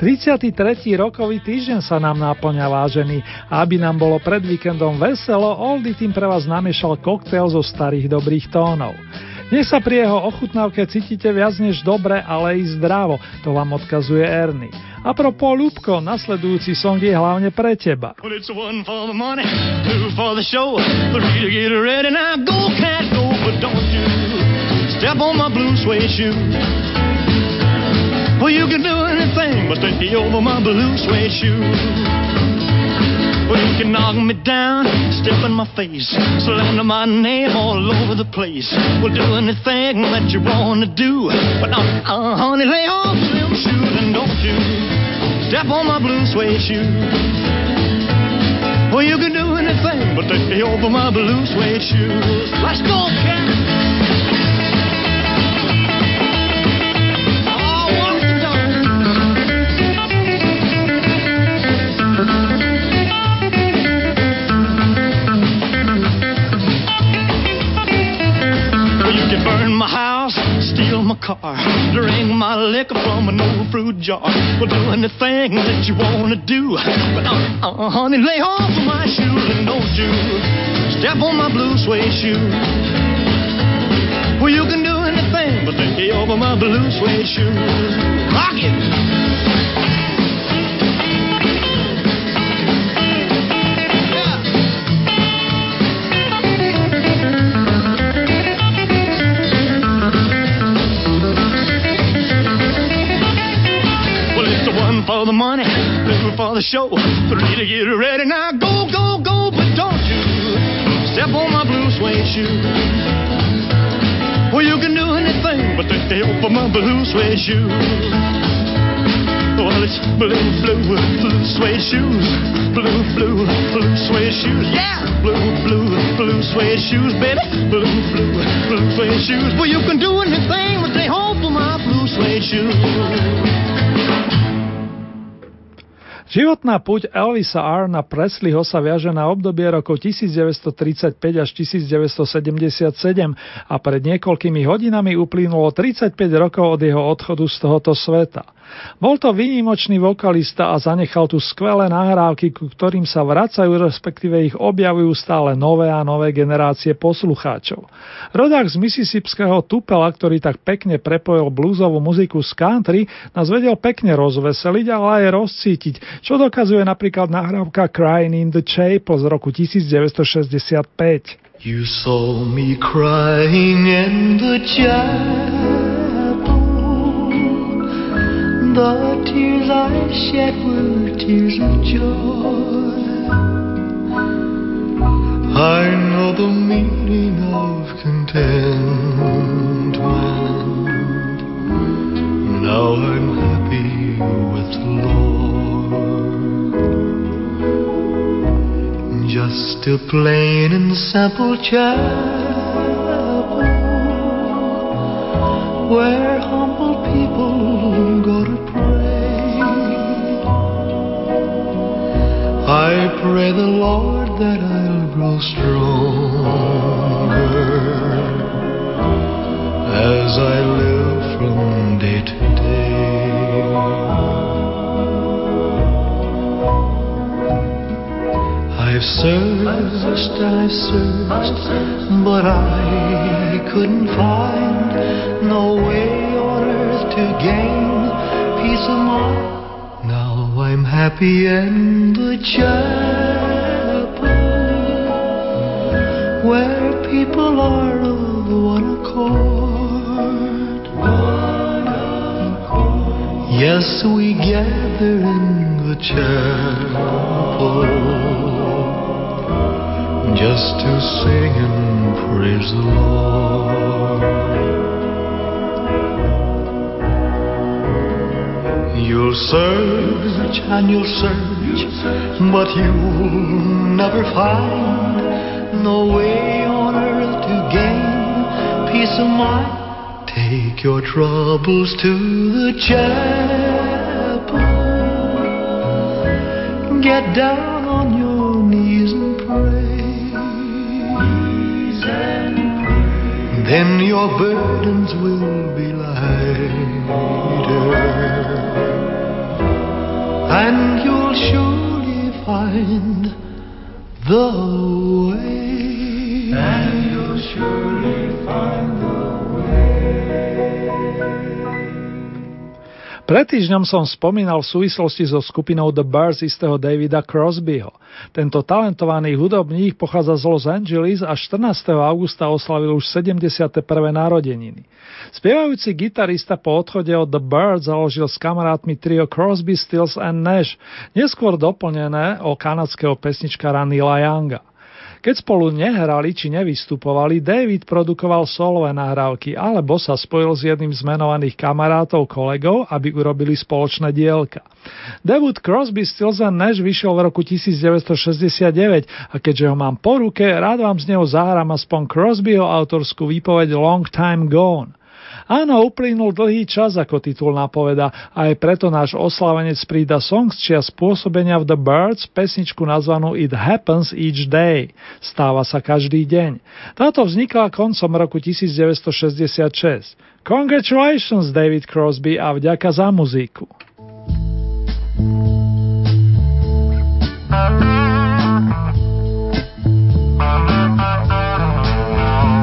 33. rokový týždeň sa nám náplňa vážený a aby nám bolo pred víkendom veselo, Oldy tým pre vás namiešal koktail zo starých dobrých tónov. Nech sa pri jeho ochutnávke cítite viac než dobre, ale i zdravo, to vám odkazuje Ernie. A propos Ľubko, nasledujúci song je hlavne pre teba. Step Well, you can do anything but take me over my blue suede shoe. Well, you can knock me down, step in my face, slander my name all over the place. Well, do anything that you want to do. But, uh, uh, honey, lay off them shoes and don't you step on my blue suede shoe. Well, you can do anything but take me over my blue suede shoes. Let's go, cat. Car, drink my liquor from an old fruit jar. Well, do anything that you wanna do, but uh, uh, honey, lay off of my shoes and don't you step on my blue suede shoe. Well, you can do anything but take over my blue suede shoes. Rock it. For the money, two for the show, three to get ready. Now go, go, go, but don't you step on my blue suede shoe. Well, you can do anything but take the help of my blue suede shoe. Well, it's blue, blue, blue suede shoes. Blue, blue, blue suede shoes. Yeah! Blue, blue, blue suede shoes, baby. Blue, blue, blue suede shoes. Well, you can do anything Životná puť Elvisa Arna Presleyho sa viaže na obdobie rokov 1935 až 1977 a pred niekoľkými hodinami uplynulo 35 rokov od jeho odchodu z tohoto sveta. Bol to výnimočný vokalista a zanechal tu skvelé nahrávky, ku ktorým sa vracajú, respektíve ich objavujú stále nové a nové generácie poslucháčov. Rodák z Mississipského Tupela, ktorý tak pekne prepojil bluesovú muziku z country, nás vedel pekne rozveseliť, ale aj rozcítiť, čo dokazuje napríklad nahrávka Crying in the Chapel z roku 1965. You saw me crying in the chapel The tears I shed were tears of joy. I know the meaning of contentment. Now I'm happy with the Lord. Just a plain and simple chapel where happy in the chapel where people are of one accord. One accord. Yes, we gather in the chapel just to sing and praise the Lord. You'll search and you'll search, but you'll never find no way on earth to gain peace of mind. Take your troubles to the chapel. Get down on your knees and pray. Then your burdens will be lighter and you'll surely find the way. And you'll Pred týždňom som spomínal v súvislosti so skupinou The Birds istého Davida Crosbyho. Tento talentovaný hudobník pochádza z Los Angeles a 14. augusta oslavil už 71. narodeniny. Spievajúci gitarista po odchode od The Birds založil s kamarátmi trio Crosby, Stills and Nash, neskôr doplnené o kanadského pesničkára Nila Younga. Keď spolu nehrali či nevystupovali, David produkoval solové nahrávky alebo sa spojil s jedným z menovaných kamarátov kolegov, aby urobili spoločné dielka. Debut Crosby, Stills Nash vyšiel v roku 1969 a keďže ho mám po ruke, rád vám z neho zahrám aspoň Crosbyho autorskú výpoveď Long Time Gone. Áno, uplynul dlhý čas, ako titul napoveda, a aj preto náš oslavenec prída song z čia spôsobenia v The Birds, pesničku nazvanú It Happens Each Day. Stáva sa každý deň. Táto vznikla koncom roku 1966. Congratulations, David Crosby, a vďaka za muziku.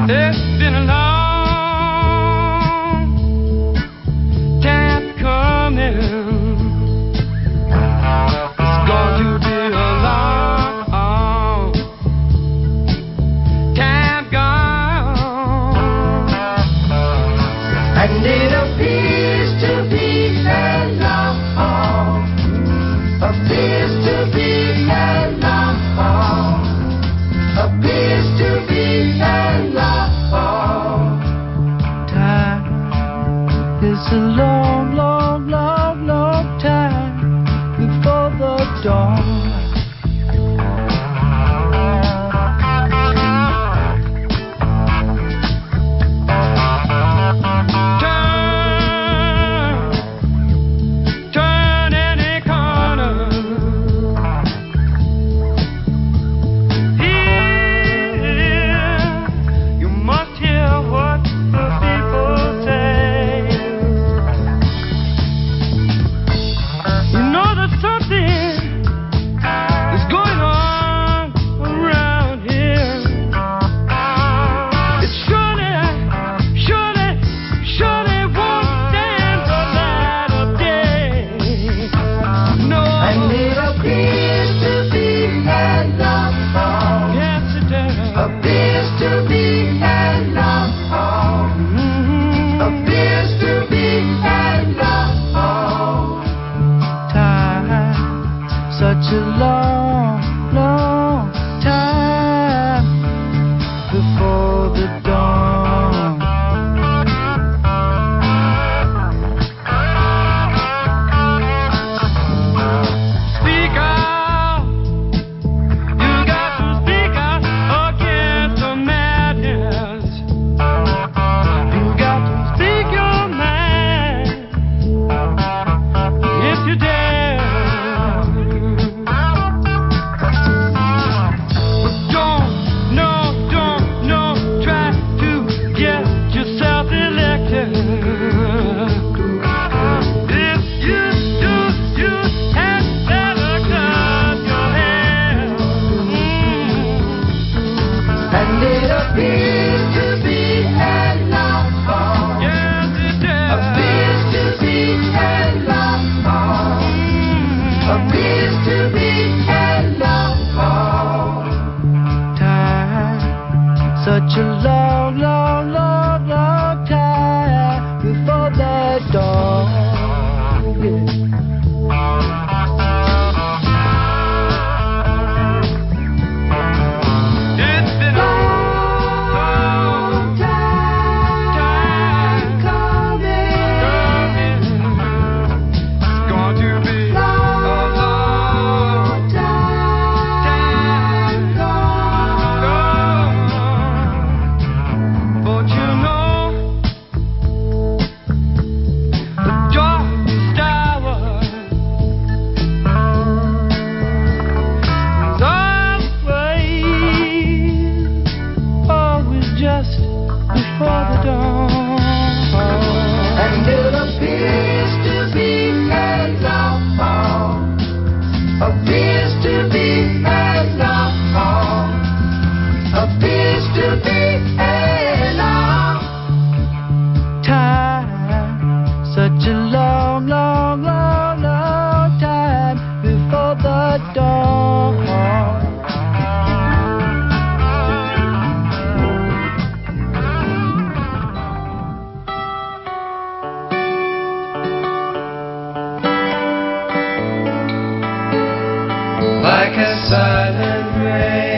It's like a silent rain.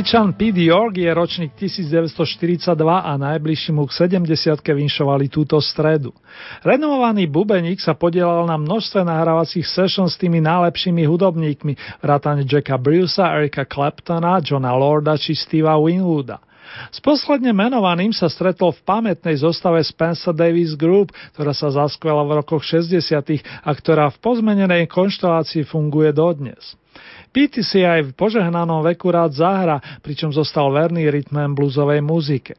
Angličan Pete York je ročník 1942 a najbližší mu k 70 vinšovali túto stredu. Renovovaný bubeník sa podielal na množstve nahrávacích sessions s tými najlepšími hudobníkmi, vrátane Jacka Brucea, Erika Claptona, Johna Lorda či Steva Winwooda. S posledne menovaným sa stretol v pamätnej zostave Spencer Davis Group, ktorá sa zaskvela v rokoch 60. a ktorá v pozmenenej konštelácii funguje dodnes. Pity si aj v požehnanom veku rád zahra, pričom zostal verný rytmem bluesovej muzike.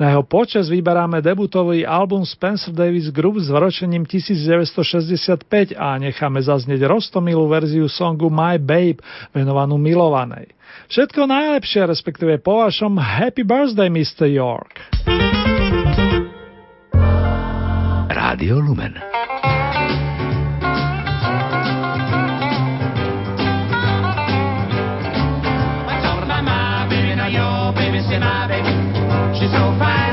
Na jeho počas vyberáme debutový album Spencer Davis Group s vročením 1965 a necháme zaznieť rostomilú verziu songu My Babe, venovanú milovanej. Všetko najlepšie, respektíve po vašom Happy Birthday, Mr. York. Rádio Lumen. my baby, say my baby. She's so fine.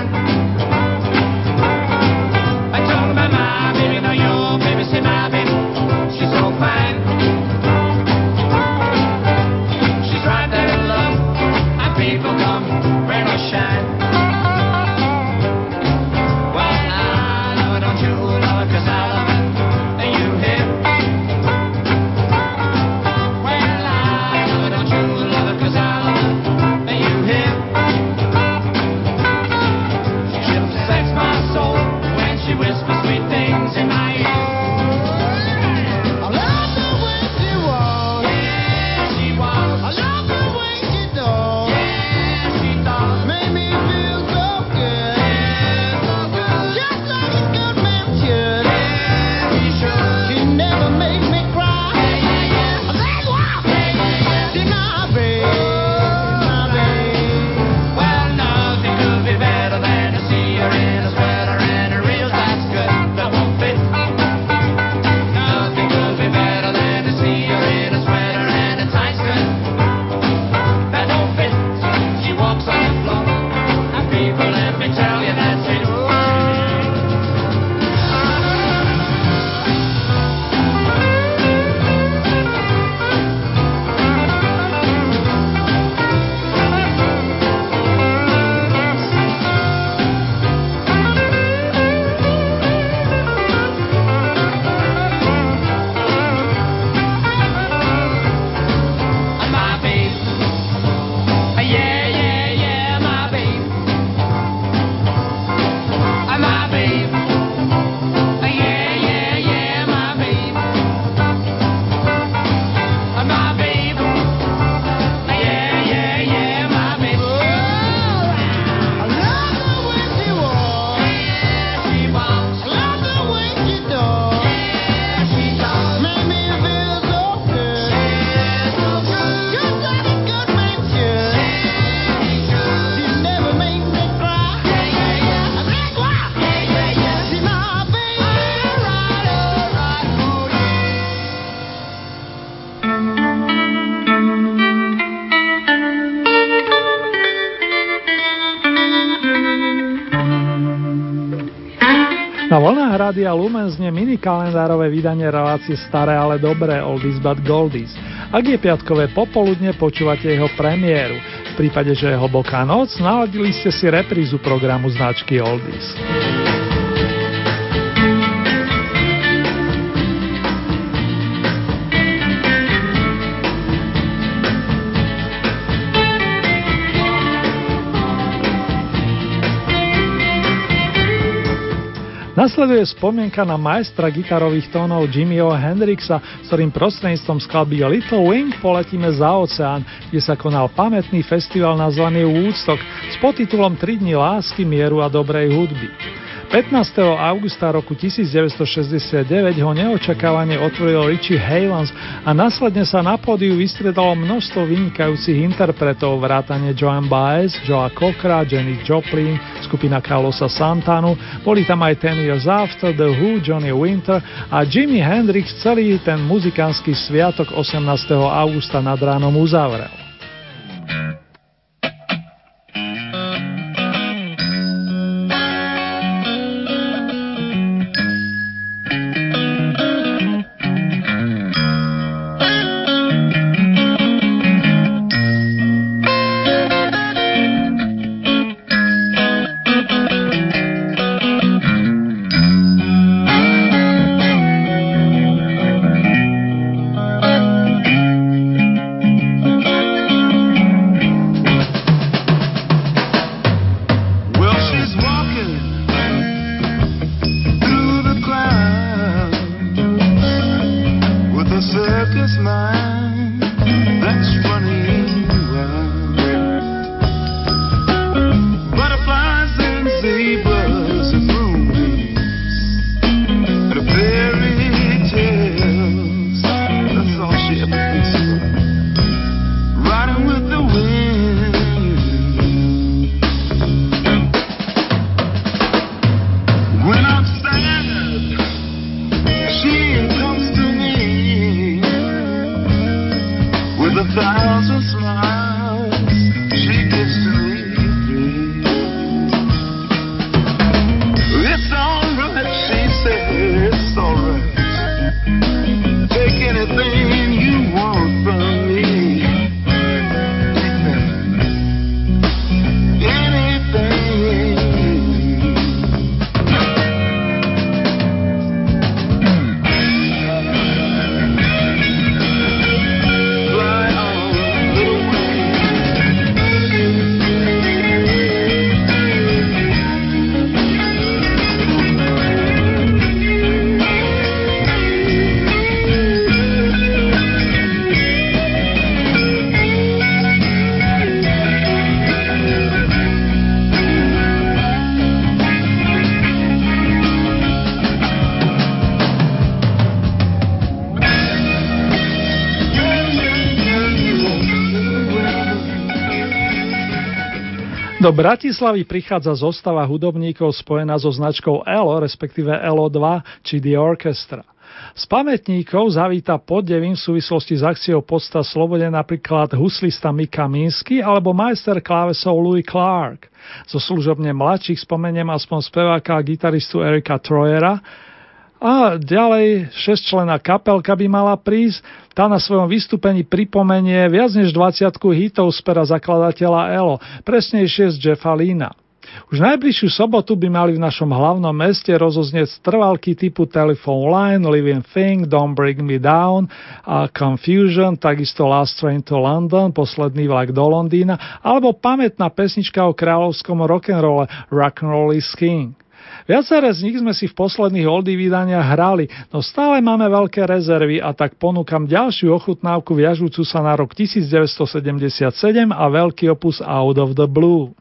Rádia Lumen znie mini kalendárové vydanie relácie Staré, ale dobré Oldies but Goldies. Ak je piatkové popoludne, počúvate jeho premiéru. V prípade, že je hlboká noc, naladili ste si reprízu programu značky Oldies. Nasleduje spomienka na majstra gitarových tónov Jimmyho Hendrixa, s ktorým prostredníctvom skladby Little Wing poletíme za oceán, kde sa konal pamätný festival nazvaný Woodstock s podtitulom 3 dní lásky, mieru a dobrej hudby. 15. augusta roku 1969 ho neočakávane otvoril Richie Havens a následne sa na pódiu vystredalo množstvo vynikajúcich interpretov vrátane Joan Baez, Joa Cockra, Jenny Joplin, skupina Carlosa Santanu, boli tam aj Ten Years After, The Who, Johnny Winter a Jimi Hendrix celý ten muzikánsky sviatok 18. augusta nad ránom uzavrel. Do Bratislavy prichádza zostava hudobníkov spojená so značkou ELO, respektíve ELO2 či The Orchestra. Z pamätníkov zavíta Poddevin v súvislosti s akciou Podsta Slobode napríklad huslista Mika Minsky alebo majster klávesov Louis Clark. Zo služobne mladších spomeniem aspoň speváka a gitaristu Erika Troyera, a ďalej šestčlená kapelka by mala prísť, tá na svojom vystúpení pripomenie viac než 20 hitov z pera zakladateľa ELO, presnejšie z Jeffa Lina. Už najbližšiu sobotu by mali v našom hlavnom meste rozoznieť trvalky typu Telephone Line, Living Thing, Don't Bring Me Down a Confusion, takisto Last Train to London, posledný vlak do Londýna, alebo pamätná pesnička o kráľovskom rock'n'rolle Rock'n'Roll is King. Viaceré z nich sme si v posledných oldy vydaniach hrali, no stále máme veľké rezervy a tak ponúkam ďalšiu ochutnávku viažúcu sa na rok 1977 a veľký opus Out of the Blue.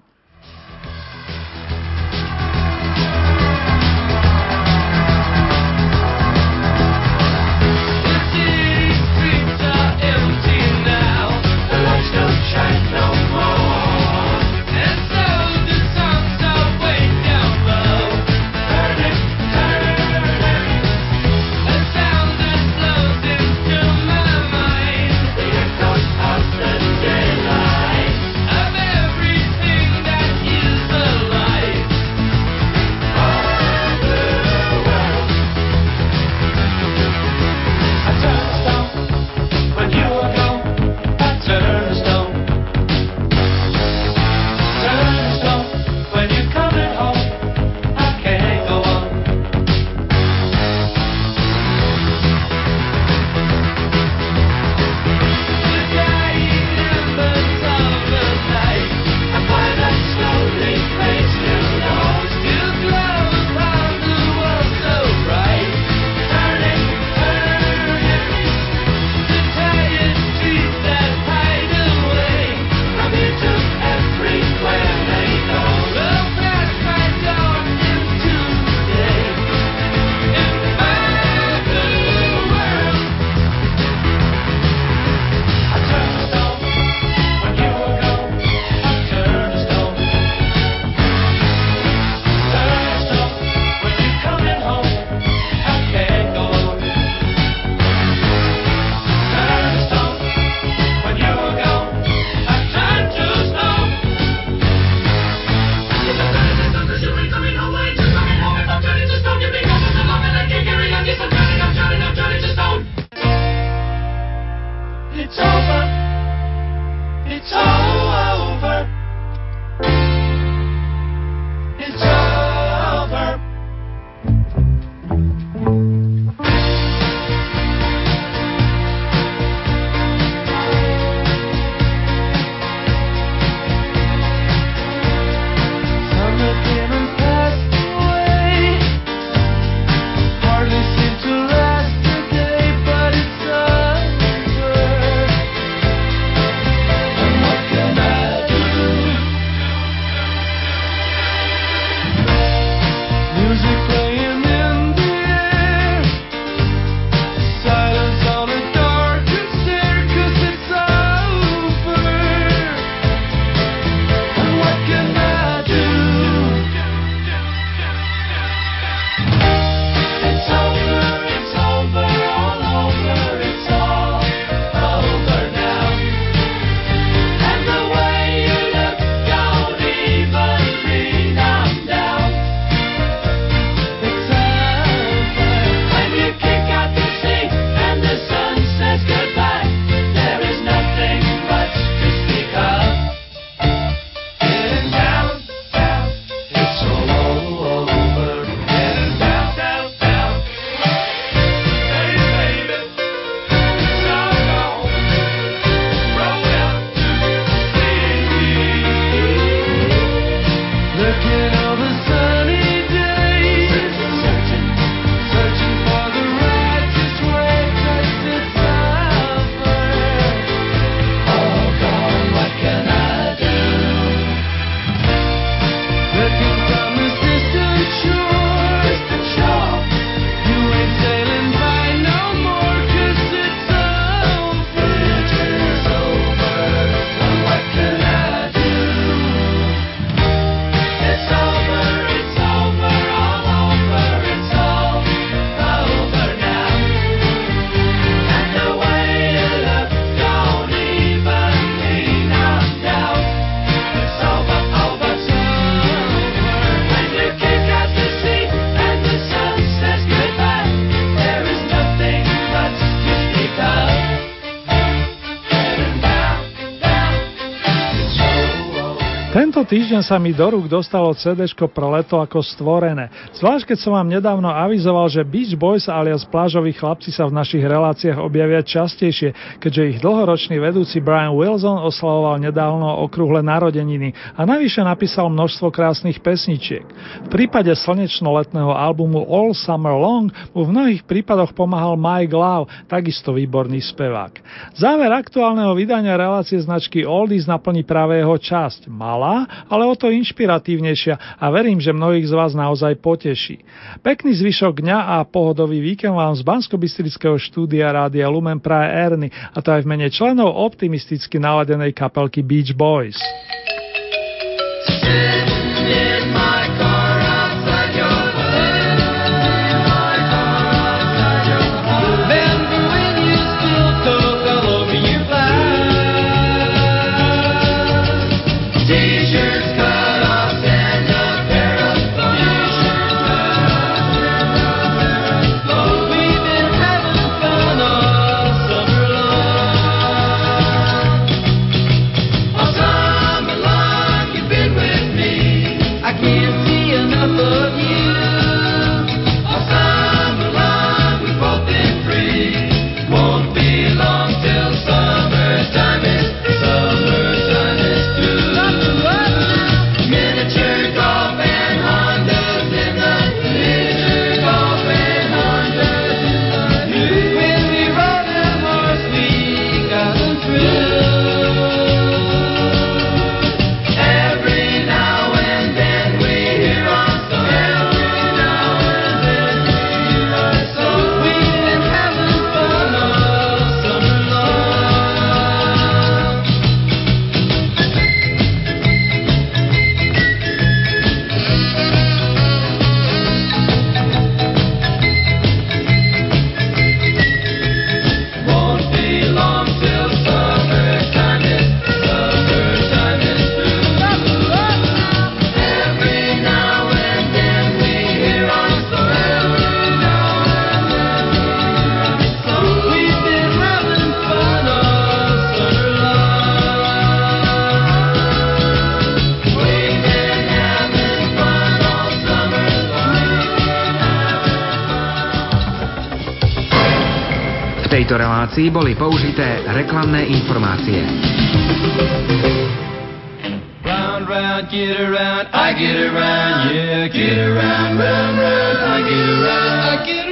Tento týždeň sa mi do rúk dostalo CD pre leto ako stvorené. Zvlášť keď som vám nedávno avizoval, že Beach Boys alias plážoví chlapci sa v našich reláciách objavia častejšie, keďže ich dlhoročný vedúci Brian Wilson oslavoval nedávno okrúhle narodeniny a navyše napísal množstvo krásnych pesničiek. V prípade slnečno-letného albumu All Summer Long mu v mnohých prípadoch pomáhal Mike Love, takisto výborný spevák. Záver aktuálneho vydania relácie značky Oldies naplní práve jeho časť. Mal malá, ale o to inšpiratívnejšia a verím, že mnohých z vás naozaj poteší. Pekný zvyšok dňa a pohodový víkend vám z bansko štúdia Rádia Lumen praje Erny a to aj v mene členov optimisticky naladenej kapelky Beach Boys. Relácii boli použité reklamné informácie. Round, round, get around, I get around, yeah, get around, round, round, I get around, I get around.